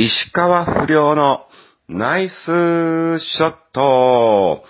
石川不良のナイスショット。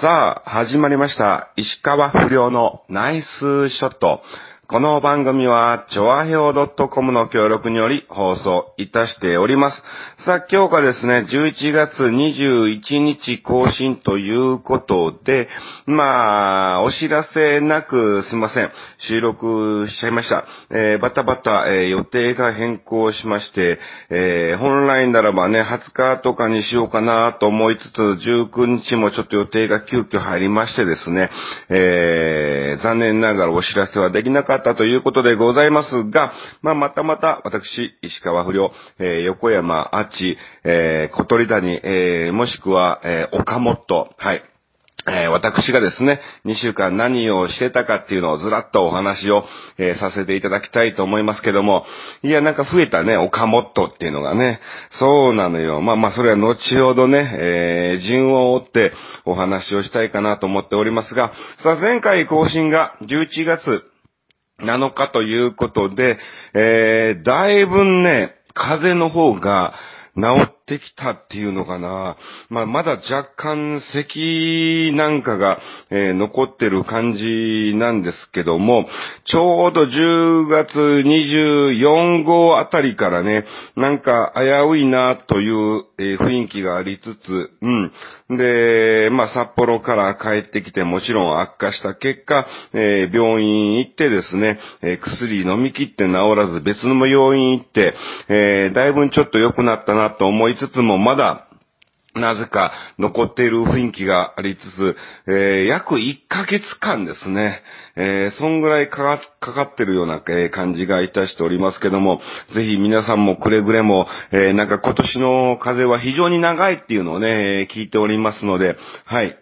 さあ、始まりました。石川不良のナイスショット。この番組は、ちょあへお .com の協力により放送いたしております。さあ、今日がですね、11月21日更新ということで、まあ、お知らせなくすいません。収録しちゃいました。えー、バタバタ、えー予定が変更しまして、えー本来ならばね、20日とかにしようかなと思いつつ、19日もちょっと予定が急遽入りましてですね、えー残念ながらお知らせはできなかったということでございますが、まあ、またまた私、石川不良、えー横山あち、えー小鳥谷、えーもしくは、えー岡本、はい。え私がですね、2週間何をしてたかっていうのをずらっとお話を、えーさせていただきたいと思いますけども、いや、なんか増えたね、岡本っていうのがね、そうなのよ。まあまあ、それは後ほどね、えー順を追ってお話をしたいかなと思っておりますが、さあ、前回更新が11月7日ということで、えー、だいぶね、風の方が治ってきたっていうのかな。まあ、まだ若干咳なんかが、えー残ってる感じなんですけども、ちょうど10月24号あたりからね、なんか危ういなという、えー雰囲気がありつつ、うん。で、まあ、札幌から帰ってきてもちろん悪化した結果、えー病院行ってですね、え薬飲み切って治らず別の病院行って、えーだいぶちょっと良くなったなと思いつつも、まだ、なぜか残っている雰囲気がありつつ、えー約1ヶ月間ですね、えーそんぐらいかかかかってるような、え感じがいたしておりますけども、ぜひ皆さんもくれぐれも、えなんか今年の風は非常に長いっていうのをね、聞いておりますので、はい。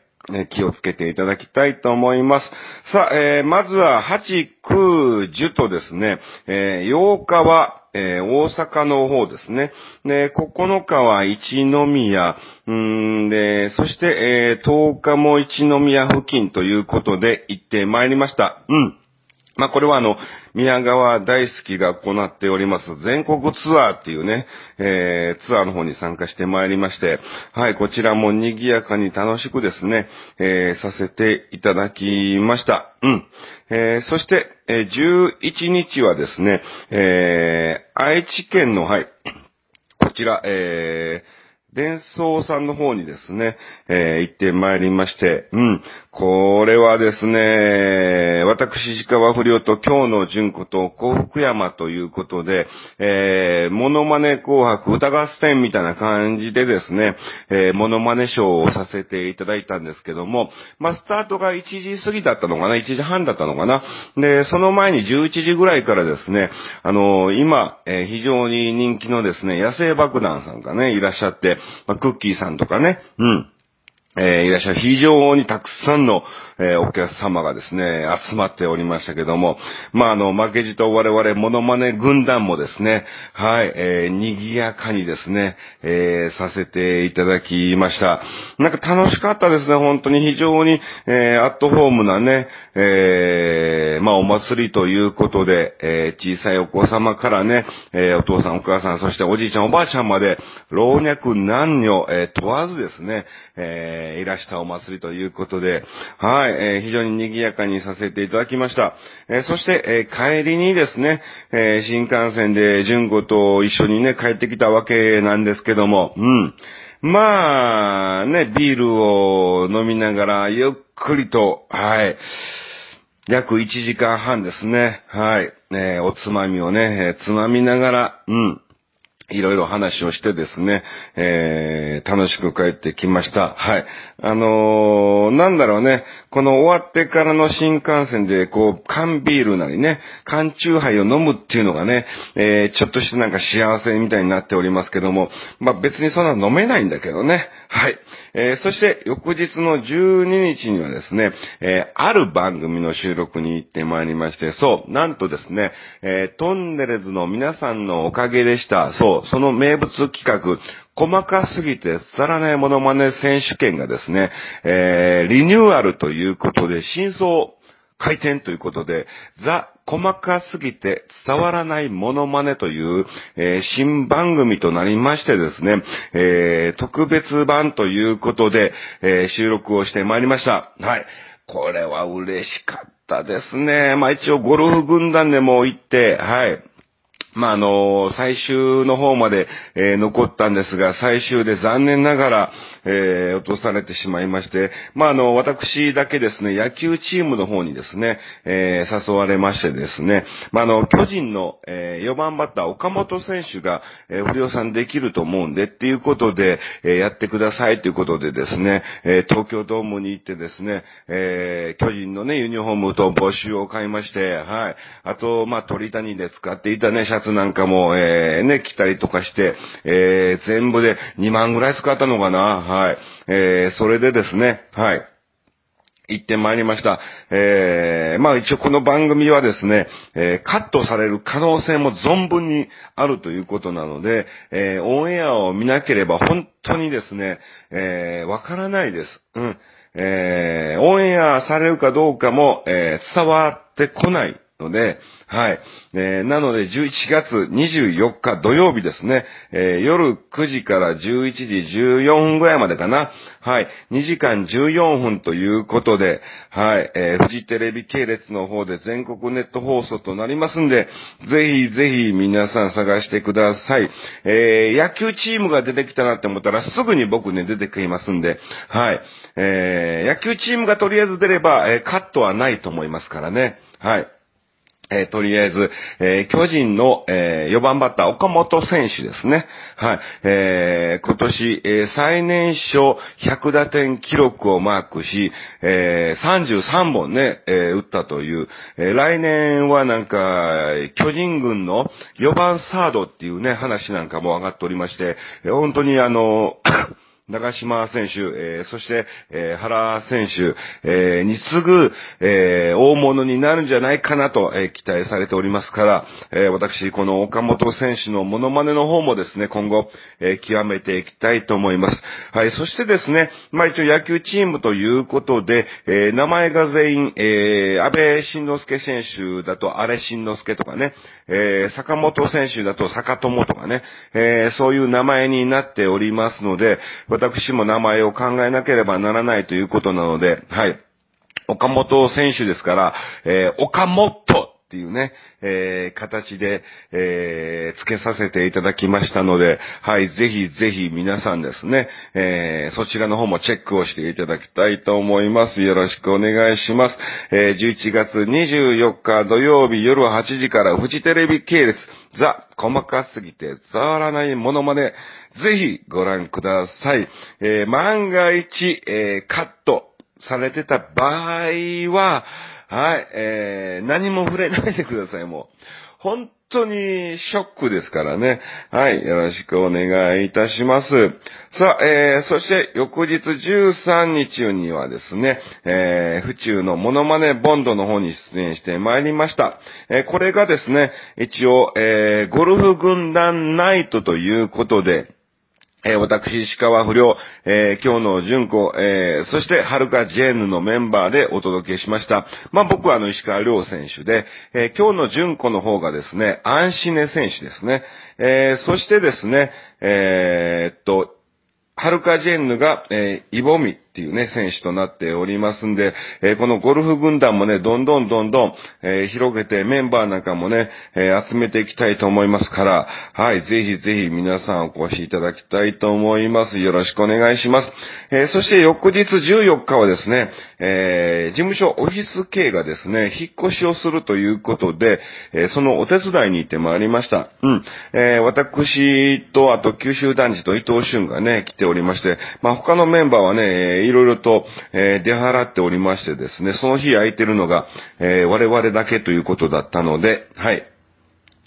気をつけていただきたいと思います。さあ、えまずは8、9、10とですね、えー8日は、えー大阪の方ですね。で、9日は一宮、うんで、そして、えー10日も一宮付近ということで行ってまいりました。うん。まあ、これはあの、宮川大好きが行っております全国ツアーっていうね、えーツアーの方に参加してまいりまして、はい、こちらも賑やかに楽しくですね、えーさせていただきました。うん。えーそして、えー11日はですね、えー愛知県の、はい、こちら、えー、伝送さんの方にですね、えー行ってまいりまして、うん。これはですね、私、石川不良と今日の純子と幸福山ということで、えー、モノマネ紅白歌合戦みたいな感じでですね、えー、モノマネショーをさせていただいたんですけども、まあ、スタートが1時過ぎだったのかな ?1 時半だったのかなで、その前に11時ぐらいからですね、あのー今、えー非常に人気のですね、野生爆弾さんがね、いらっしゃって、まあ、クッキーさんとかね、うん。えーいらっしゃる非常にたくさんの、えーお客様がですね、集まっておりましたけども、まあ、あの、負けじと我々モノマネ軍団もですね、はい、えー賑やかにですね、えーさせていただきました。なんか楽しかったですね、本当に非常に、えーアットホームなね、えーまあ、お祭りということで、えー小さいお子様からね、えーお父さんお母さん、そしておじいちゃんおばあちゃんまで、老若男女、えー問わずですね、えーいらしたお祭りということで、はい、えー非常に賑やかにさせていただきました。えーそして、えー帰りにですね、え新幹線で純子と一緒にね、帰ってきたわけなんですけども、うん。まあ、ね、ビールを飲みながら、ゆっくりと、はい、約1時間半ですね。はい。えおつまみをね、えつまみながら、うん。いろいろ話をしてですね、えー、楽しく帰ってきました。はい。あのーなんだろうね、この終わってからの新幹線で、こう、缶ビールなりね、缶チューハイを飲むっていうのがね、えー、ちょっとしてなんか幸せみたいになっておりますけども、まあ、別にそんな飲めないんだけどね。はい。えー、そして、翌日の12日にはですね、えー、ある番組の収録に行ってまいりまして、そう、なんとですね、えー、トンネルズの皆さんのおかげでした。そう、その名物企画、細かすぎて伝わらないモノマネ選手権がですね、えー、リニューアルということで、真相開店ということで、ザ・細かすぎて伝わらないモノマネという、えー、新番組となりましてですね、えー、特別版ということで、えー、収録をしてまいりました。はい。これは嬉しかったですね。まあ一応ゴルフ軍団でも行って、はい。まあ、あの、最終の方まで、えー、残ったんですが、最終で残念ながら、えー、落とされてしまいまして、まあ、あの、私だけですね、野球チームの方にですね、えー、誘われましてですね、まあ、あの、巨人の、え4番バッター岡本選手が、え不良さんできると思うんでっていうことで、えやってくださいということでですね、え東京ドームに行ってですね、え巨人のね、ユニフォームと募集を買いまして、はい。あと、まあ、鳥谷で使っていたね、シャツなんかも、えー、ね、着たりとかして、えー、全部で2万ぐらい使ったのかなはい。えー、それでですね、はい。行ってまいりました。えー、まあ一応この番組はですね、えー、カットされる可能性も存分にあるということなので、えー、オンエアを見なければ本当にですね、えー、わからないです。うん。えー、オンエアされるかどうかも、えー、伝わってこないので、はい。えー、なので、11月24日土曜日ですね、えー、夜9時から11時14分ぐらいまでかな。はい。2時間14分ということで、はい。えー、フジテレビ系列の方で全国ネット放送となりますんで、ぜひぜひ皆さん探してください。え、野球チームが出てきたなって思ったらすぐに僕ね、出てきますんで、はい。え、野球チームがとりあえず出れば、え、カットはないと思いますからね。はい。えー、とりあえず、えー、巨人の、えー、4番バッター、岡本選手ですね。はい。えー、今年、えー、最年少100打点記録をマークし、えー、33本ね、えー、打ったという、えー、来年はなんか、巨人軍の4番サードっていうね、話なんかも上がっておりまして、えー、本当にあの、長島選手、えー、そして、えー、原選手、えー、に次ぐ、え大物になるんじゃないかなと、え期待されておりますから、え私、この岡本選手のモノマネの方もですね、今後、え極めていきたいと思います。はい、そしてですね、まあ一応野球チームということで、え名前が全員、え安倍晋之助選手だと、あれ晋之助とかね、え坂本選手だと坂友とかね、えそういう名前になっておりますので、私も名前を考えなければならないということなので、はい。岡本選手ですから、えー、岡本っていうね、えー、形で、えー、付けさせていただきましたので、はい、ぜひぜひ皆さんですね、えー、そちらの方もチェックをしていただきたいと思います。よろしくお願いします。えー、11月24日土曜日夜8時からフジテレビ系列、ザ、細かすぎて伝わらないものまで、ぜひご覧ください。えー、万が一、えー、カットされてた場合は、はい、えー、何も触れないでください、もう。本当にショックですからね。はい、よろしくお願いいたします。さあ、えー、そして翌日13日にはですね、えー、府中のモノマネボンドの方に出演してまいりました。えー、これがですね、一応、えー、ゴルフ軍団ナイトということで、えー、私、石川不良、えー、今日の純子、えー、そして、はるかジェーヌのメンバーでお届けしました。まあ、僕はあの、石川良選手で、え今日の純子の方がですね、アンシネ選手ですね。えそしてですね、えっと、はるかジェンヌが、えイボミ、っていうね、選手となっておりますんで、えー、このゴルフ軍団もね、どんどんどんどん、え、広げてメンバーなんかもね、え、集めていきたいと思いますから、はい、ぜひぜひ皆さんお越しいただきたいと思います。よろしくお願いします。えそして翌日14日はですね、え事務所オフィス系がですね、引っ越しをするということで、えそのお手伝いに行ってまいりました。うん。え私と、あと九州男児と伊藤俊がね、来ておりまして、まあ、他のメンバーはね、いろいろと、え、出払っておりましてですね、その日空いてるのが、え、我々だけということだったので、はい。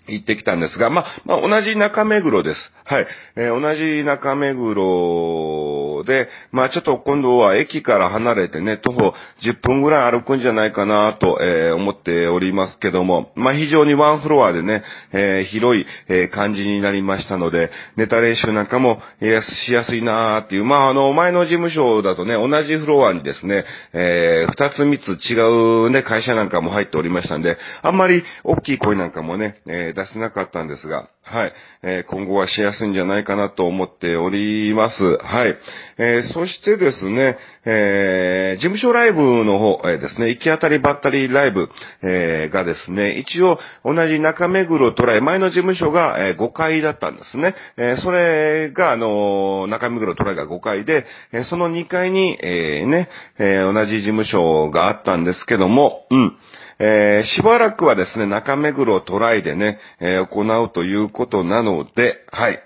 行ってきたんですが、ま、まあ、同じ中目黒です。はい。えー、同じ中目黒で、まあちょっと今度は駅から離れてね、徒歩10分ぐらい歩くんじゃないかなと、えー、思っておりますけども、まあ非常にワンフロアでね、えー、広い、え感じになりましたので、ネタ練習なんかも、えしやすいなーっていう、まああの、前の事務所だとね、同じフロアにですね、えー、二つ三つ違うね、会社なんかも入っておりましたんで、あんまり大きい声なんかもね、え出せなかったんですが、はい。えー、今後はしやすいんじゃないかなと思っております。はい。えー、そしてですね、えー、事務所ライブの方、えですね、行き当たりばったりライブ、えがですね、一応同じ中目黒トライ、前の事務所が、え5階だったんですね。えそれが、あの中目黒トライが5階で、えその2階に、えね、え同じ事務所があったんですけども、うん。えー、しばらくはですね、中目黒トライでね、えー、行うということなので、はい。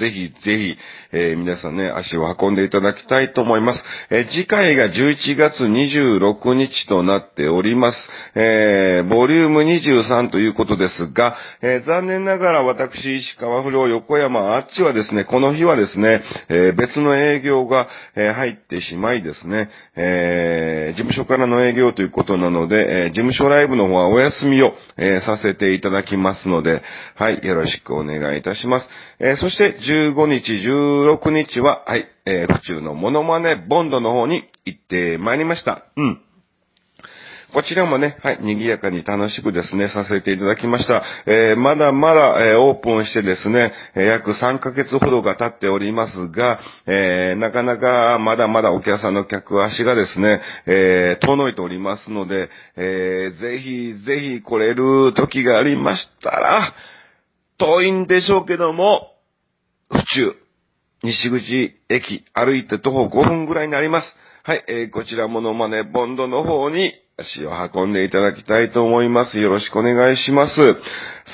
ぜひぜひ、えー、皆さんね、足を運んでいただきたいと思います。えー、次回が11月26日となっております。えー、ボリューム23ということですが、え残念ながら私、石川不良横山あっちはですね、この日はですね、え別の営業が、え入ってしまいですね、え事務所からの営業ということなので、え事務所ライブの方はお休みを、えさせていただきますので、はい、よろしくお願いいたします。えそして、15日、16日は、はい、えー、府中のモノマネボンドの方に行ってまいりました。うん。こちらもね、はい、賑やかに楽しくですね、させていただきました。えー、まだまだ、えー、オープンしてですね、えー、約3ヶ月ほどが経っておりますが、えーなかなかまだまだお客さんの客足がですね、え遠のいておりますので、えーぜひぜひ来れる時がありましたら、遠いんでしょうけども、府中、西口駅、歩いて徒歩5分ぐらいになります。はい、えー、こちらものまね、ボンドの方に足を運んでいただきたいと思います。よろしくお願いします。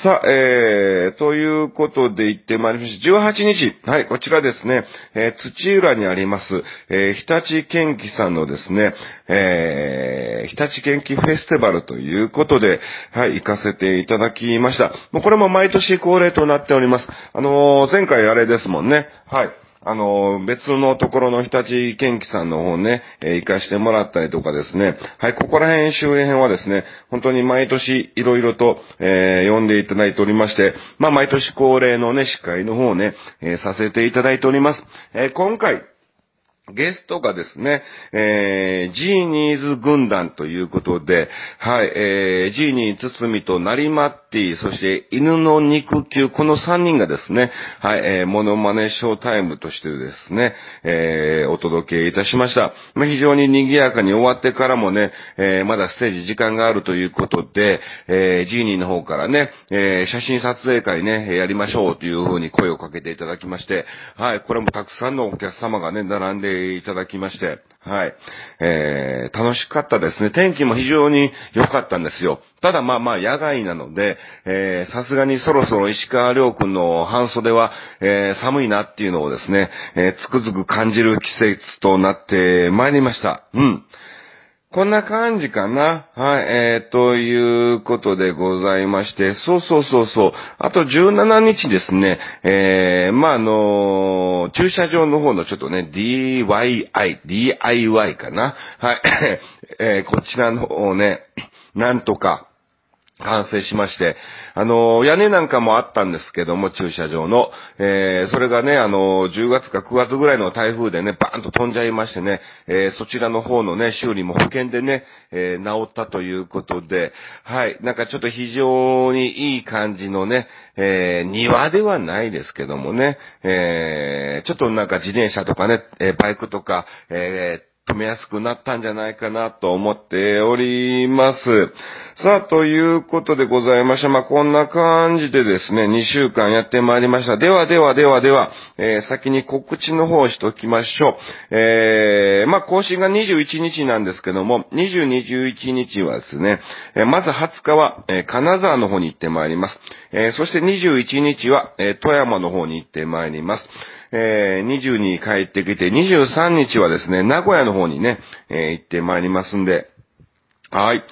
さあ、えー、ということで言ってまいりました。18日、はい、こちらですね、えー、土浦にあります、えー、日立県機さんのですね、えー、日立県機フェスティバルということで、はい、行かせていただきました。もうこれも毎年恒例となっております。あのー、前回あれですもんね。はい。あの、別のところの日立県機さんの方ね、えー、行かしてもらったりとかですね、はい、ここら辺周辺はですね、本当に毎年いろいろと、えー、呼んでいただいておりまして、まあ、毎年恒例のね、司会の方ね、えー、させていただいております。え、今回、ゲストがですね、えー、ジーニーズ軍団ということで、はい、えー、ジーニー、つつみとなりまってィ、そして犬の肉球、この3人がですね、はい、えー、モノマネショータイムとしてですね、えー、お届けいたしました。まあ、非常に賑やかに終わってからもね、えー、まだステージ時間があるということで、えー、ジーニーの方からね、えー、写真撮影会ね、やりましょうというふうに声をかけていただきまして、はい、これもたくさんのお客様がね、並んでいただきまして、はい。えー、楽しかったですね。天気も非常に良かったんですよ。ただまあまあ野外なので、えー、さすがにそろそろ石川良君の半袖は、えー、寒いなっていうのをですね、えー、つくづく感じる季節となってまいりました。うん。こんな感じかな。はい、えー、ということでございまして、そうそうそうそう。あと17日ですね、えー、まあ、あのー、駐車場の方のちょっとね、DIY、DIY かな。はい、えー、こちらの方をね、なんとか、完成しまして、あの、屋根なんかもあったんですけども、駐車場の。えー、それがね、あの、10月か9月ぐらいの台風でね、バーンと飛んじゃいましてね、えー、そちらの方のね、修理も保険でね、えー、治ったということで、はい、なんかちょっと非常にいい感じのね、えー、庭ではないですけどもね、えー、ちょっとなんか自転車とかね、えバイクとか、えー、止めやすくなったんじゃないかなと思っております。さあ、ということでございました。まあ、こんな感じでですね、2週間やってまいりました。ではではではでは、えー、先に告知の方をしときましょう。えー、まあ、更新が21日なんですけども、20、21日はですね、えー、まず20日は、え、金沢の方に行ってまいります。え、そして21日は、え、富山の方に行ってまいります。えー、20に帰ってきて、23日はですね、名古屋の方にね、えー、行ってまいりますんで、はい。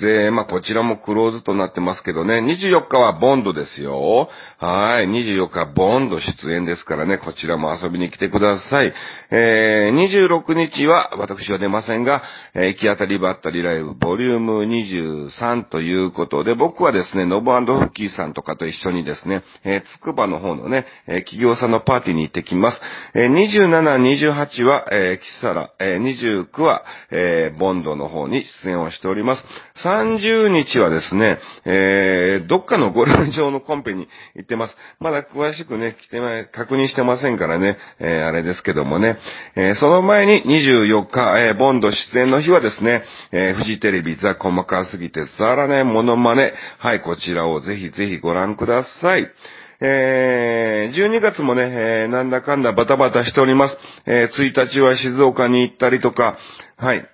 で、まあ、こちらもクローズとなってますけどね、24日はボンドですよ。はい、24日ボンド出演ですからね、こちらも遊びに来てください。えー、26日は、私は出ませんが、えー、行き当たりばったりライブボリューム23ということで、僕はですね、ノブフッキーさんとかと一緒にですね、えー、つくばの方のね、えー、企業さんのパーティーに行ってきます。えー、27、28は、えー、キサラ、えー、29は、えー、ボンドの方に出演をしております。30日はですね、えー、どっかのゴルフ場のコンペに行ってます。まだ詳しくね、来てま、確認してませんからね、えー、あれですけどもね、えー、その前に24日、えー、ボンド出演の日はですね、えー、フジテレビザ細かすぎてさらね、モノマネ、はい、こちらをぜひぜひご覧ください。えー、12月もね、えー、なんだかんだバタバタしております。えー、1日は静岡に行ったりとか、はい。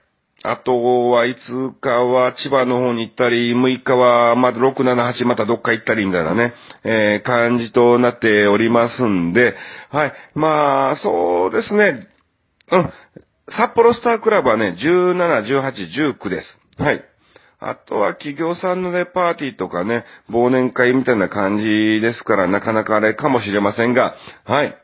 あとは、5日は千葉の方に行ったり、6日はまだ6、7、8またどっか行ったりみたいなね、えー、感じとなっておりますんで、はい。まあ、そうですね。うん。札幌スタークラブはね、17、18、19です。はい。あとは企業さんのね、パーティーとかね、忘年会みたいな感じですから、なかなかあれかもしれませんが、はい。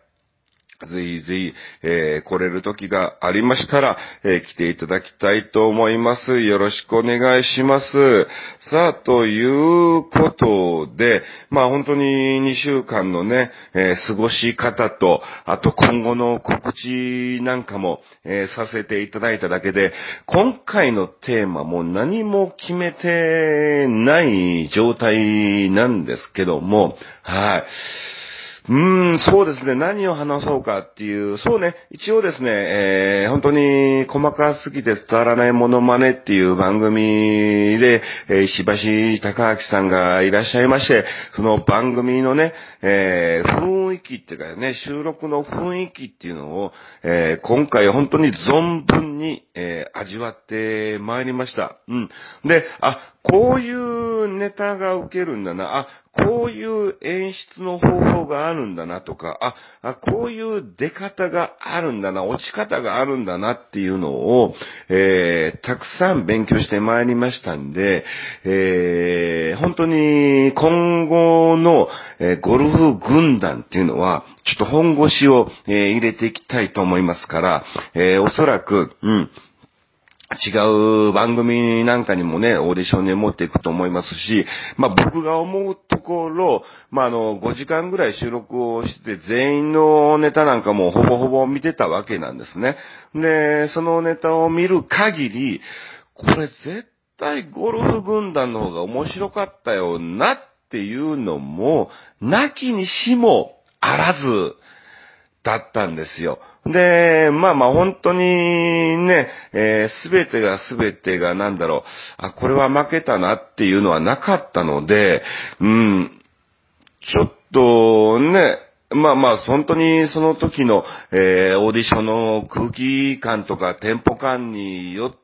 ぜひぜひ、えー、来れる時がありましたら、えー、来ていただきたいと思います。よろしくお願いします。さあ、ということで、まあ本当に2週間のね、えー、過ごし方と、あと今後の告知なんかも、えさせていただいただけで、今回のテーマも何も決めてない状態なんですけども、はい。うーん、そうですね。何を話そうかっていう、そうね、一応ですね、えー、本当に細かすぎて伝わらないモノマネっていう番組で、えー、石橋隆明さんがいらっしゃいまして、その番組のね、えー、雰囲気っていうかね、収録の雰囲気っていうのを、えー、今回本当に存分に、えー、味わってまいりました。うん。で、あ、こういうネタが受けるんだな。あ、こういう演出の方法があるんだなとか、あ、あこういう出方があるんだな、落ち方があるんだなっていうのを、えー、たくさん勉強してまいりましたんで、えー、本当に今後の、えー、ゴルフ軍団っていうのは、ちょっと本腰を、えー、入れていきたいと思いますから、えー、おそらく、うん、違う番組なんかにもね、オーディションに持っていくと思いますし、まあ僕が思うところ、まああの、5時間ぐらい収録をして全員のネタなんかもほぼほぼ見てたわけなんですね。で、そのネタを見る限り、これ絶対ゴルフ軍団の方が面白かったよなっていうのも、なきにしもあらず、だったんですよ。で、まあまあ本当にね、えす、べてがすべてがなんだろう、あ、これは負けたなっていうのはなかったので、うん、ちょっとね、まあまあ、本当にその時の、えー、オーディションの空気感とかテンポ感によって、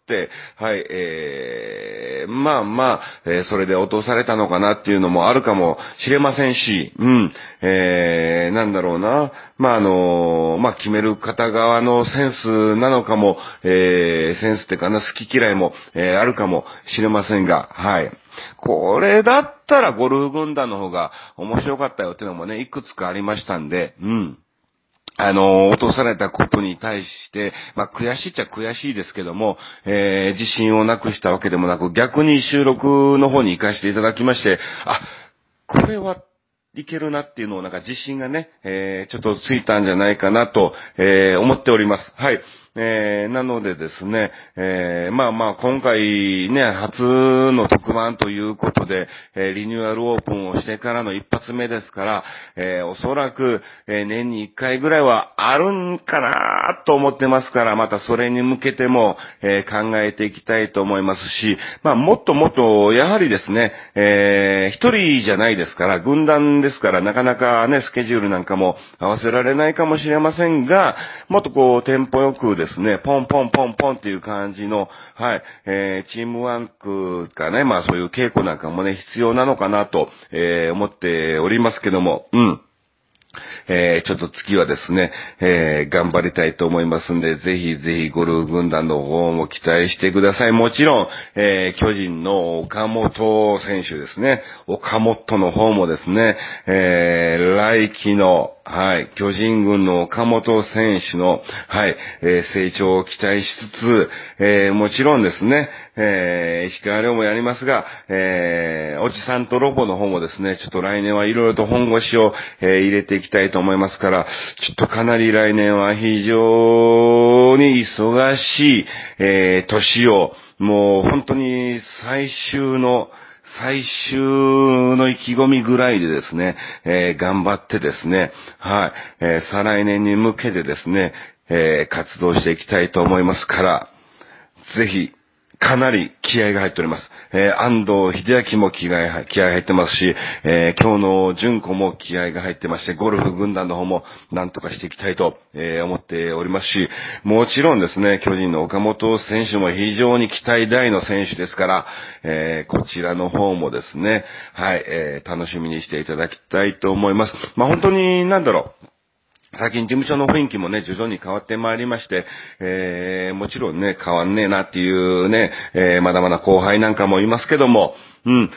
はい、えー、まあまあ、えー、それで落とされたのかなっていうのもあるかもしれませんし、うん、えー、なんだろうな、まああの、まあ決める方側のセンスなのかも、えー、センスってかな、好き嫌いも、えー、あるかもしれませんが、はい。これだったらゴルフ軍団の方が面白かったよっていうのもね、いくつかありましたんで、うん。あの、落とされたことに対して、まあ、悔しいっちゃ悔しいですけども、えー、自信をなくしたわけでもなく、逆に収録の方に行かせていただきまして、あ、これはいけるなっていうのをなんか自信がね、えー、ちょっとついたんじゃないかなと、えー、思っております。はい。えー、なのでですね、えー、まあまあ今回ね、初の特番ということで、えー、リニューアルオープンをしてからの一発目ですから、えー、おそらく、えー、年に一回ぐらいはあるんかなと思ってますから、またそれに向けても、えー、考えていきたいと思いますし、まあもっともっと、やはりですね、えー、一人じゃないですから、軍団ですから、なかなかね、スケジュールなんかも合わせられないかもしれませんが、もっとこう、テンポよくですね、ポンポンポンポンっていう感じの、はい、えー、チームワークかね、まあそういう稽古なんかもね、必要なのかなと、えー、思っておりますけども、うん。えー、ちょっと次はですね、えー、頑張りたいと思いますんで、ぜひぜひゴルフ軍団の方も期待してください。もちろん、えー、巨人の岡本選手ですね。岡本の方もですね、え、来季のはい。巨人軍の岡本選手の、はい、えー、成長を期待しつつ、えー、もちろんですね、えー、石川遼もやりますが、え、おじさんとロボの方もですね、ちょっと来年はいろいろと本腰を、え、入れていきたいと思いますから、ちょっとかなり来年は非常に忙しい、えー、年を、もう本当に最終の、最終の意気込みぐらいでですね、えー、頑張ってですね、はい、えー、再来年に向けてですね、えー、活動していきたいと思いますから、ぜひ、かなり気合が入っております。えー、安藤秀明も気合気合入ってますし、えー、今日の純子も気合が入ってまして、ゴルフ軍団の方も何とかしていきたいと、えー、思っておりますし、もちろんですね、巨人の岡本選手も非常に期待大の選手ですから、えこちらの方もですね、はい、え楽しみにしていただきたいと思います。まあ、本当に、なんだろう、最近事務所の雰囲気もね、徐々に変わってまいりまして、えー、もちろんね、変わんねえなっていうね、えー、まだまだ後輩なんかもいますけども、うん。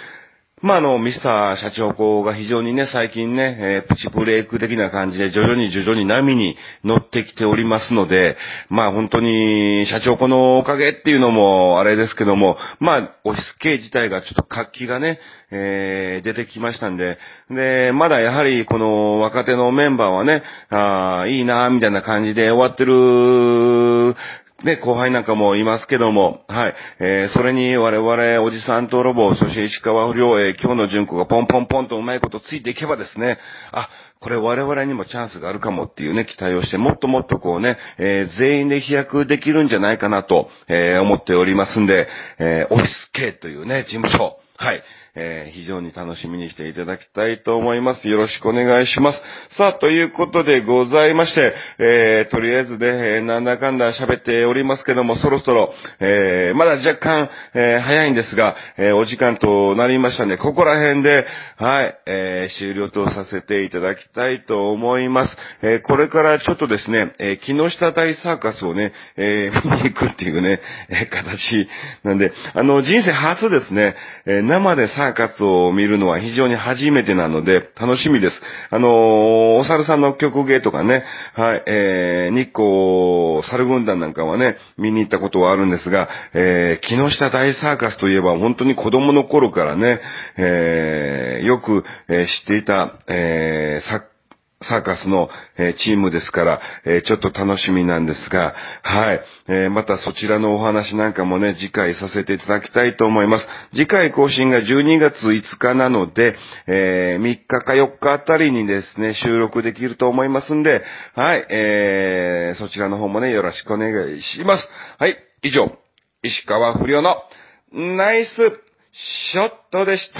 まあ、あの、ミスター社長公が非常にね、最近ね、えー、プチブレイク的な感じで徐々に徐々に波に乗ってきておりますので、まあ本当に社長公のおかげっていうのもあれですけども、まあ、オフィス系自体がちょっと活気がね、えー、出てきましたんで、で、まだやはりこの若手のメンバーはね、ああ、いいなみたいな感じで終わってるね、後輩なんかもいますけども、はい。えー、それに我々、おじさんとロボ、そして石川不良、えー、今日の純子がポンポンポンとうまいことついていけばですね、あ、これ我々にもチャンスがあるかもっていうね、期待をして、もっともっとこうね、えー、全員で飛躍できるんじゃないかなと、えー、思っておりますんで、えー、オフィス系というね、事務所、はい。えー、非常に楽しみにしていただきたいと思います。よろしくお願いします。さあ、ということでございまして、えー、とりあえずで、え、なんだかんだ喋っておりますけども、そろそろ、えー、まだ若干、えー、早いんですが、えー、お時間となりましたんで、ここら辺で、はい、えー、終了とさせていただきたいと思います。えー、これからちょっとですね、えー、木下大サーカスをね、えー、見に行くっていうね、えー、形なんで、あの、人生初ですね、えー、生でササーカスを見るのは非常に初めてなので、楽しみです。あのー、お猿さんの曲芸とかね、はい、えー、日光猿軍団なんかはね、見に行ったことはあるんですが、えー、木下大サーカスといえば本当に子供の頃からね、えー、よく、えー、知っていた、えー、作サーカスの、えチームですから、えちょっと楽しみなんですが、はい、えまたそちらのお話なんかもね、次回させていただきたいと思います。次回更新が12月5日なので、え3日か4日あたりにですね、収録できると思いますんで、はい、えー、そちらの方もね、よろしくお願いします。はい、以上、石川不良のナイスショットでした。